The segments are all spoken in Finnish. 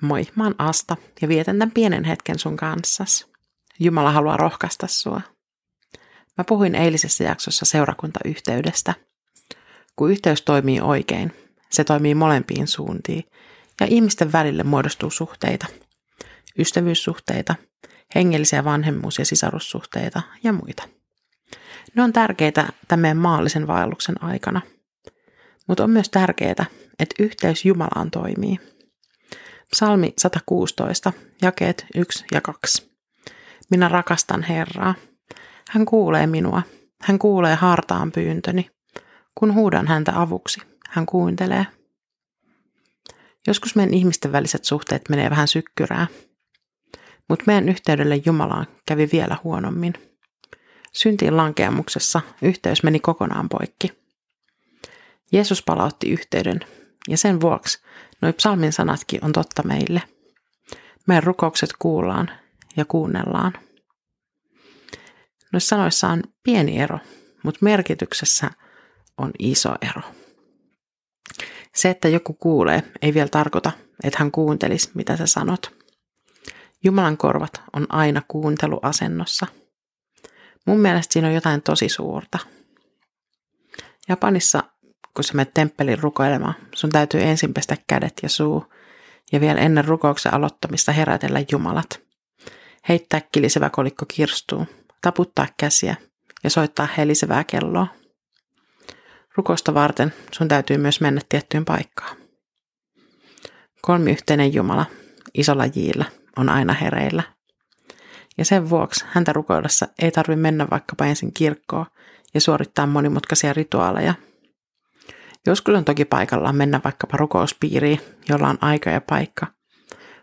Moi, mä oon Asta ja vietän tämän pienen hetken sun kanssas. Jumala haluaa rohkaista sua. Mä puhuin eilisessä jaksossa seurakuntayhteydestä. Kun yhteys toimii oikein, se toimii molempiin suuntiin ja ihmisten välille muodostuu suhteita. Ystävyyssuhteita, hengellisiä vanhemmuus- ja sisarussuhteita ja muita. Ne on tärkeitä tämän maallisen vaelluksen aikana. Mutta on myös tärkeää, että yhteys Jumalaan toimii – Psalmi 116, jakeet 1 ja 2. Minä rakastan Herraa. Hän kuulee minua. Hän kuulee hartaan pyyntöni. Kun huudan häntä avuksi, hän kuuntelee. Joskus meidän ihmisten väliset suhteet menee vähän sykkyrää, mutta meidän yhteydelle Jumalaan kävi vielä huonommin. Syntiin lankeamuksessa yhteys meni kokonaan poikki. Jeesus palautti yhteyden ja sen vuoksi Noi psalmin sanatkin on totta meille. Meidän rukoukset kuullaan ja kuunnellaan. Noissa sanoissa on pieni ero, mutta merkityksessä on iso ero. Se, että joku kuulee, ei vielä tarkoita, että hän kuuntelisi, mitä sä sanot. Jumalan korvat on aina kuunteluasennossa. Mun mielestä siinä on jotain tosi suurta. Japanissa kun sä menet temppelin rukoilemaan, sun täytyy ensin pestä kädet ja suu ja vielä ennen rukouksen aloittamista herätellä Jumalat. Heittää kilisevä kolikko kirstuun, taputtaa käsiä ja soittaa helisevää kelloa. Rukosta varten sun täytyy myös mennä tiettyyn paikkaan. Kolmiyhteinen Jumala, isolla jiillä, on aina hereillä. Ja sen vuoksi häntä rukoillessa ei tarvitse mennä vaikkapa ensin kirkkoon ja suorittaa monimutkaisia rituaaleja – Joskus on toki paikallaan mennä vaikkapa rukouspiiriin, jolla on aika ja paikka.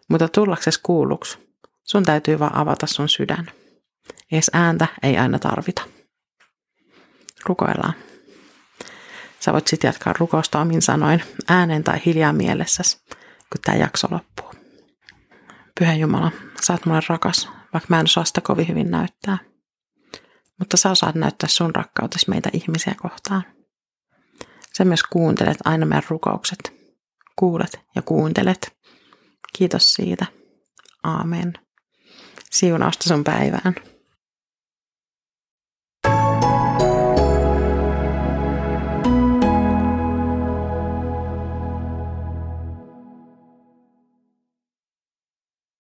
Mutta tullaksesi kuulluksi, sun täytyy vaan avata sun sydän. Ees ääntä ei aina tarvita. Rukoillaan. Sä voit sitten jatkaa rukousta omin sanoin, äänen tai hiljaa mielessäsi, kun tämä jakso loppuu. Pyhä Jumala, sä oot mulle rakas, vaikka mä en osaa sitä kovin hyvin näyttää. Mutta sä osaat näyttää sun rakkautesi meitä ihmisiä kohtaan. Sä myös kuuntelet aina meidän rukoukset. Kuulet ja kuuntelet. Kiitos siitä. Aamen. Siunausta sun päivään.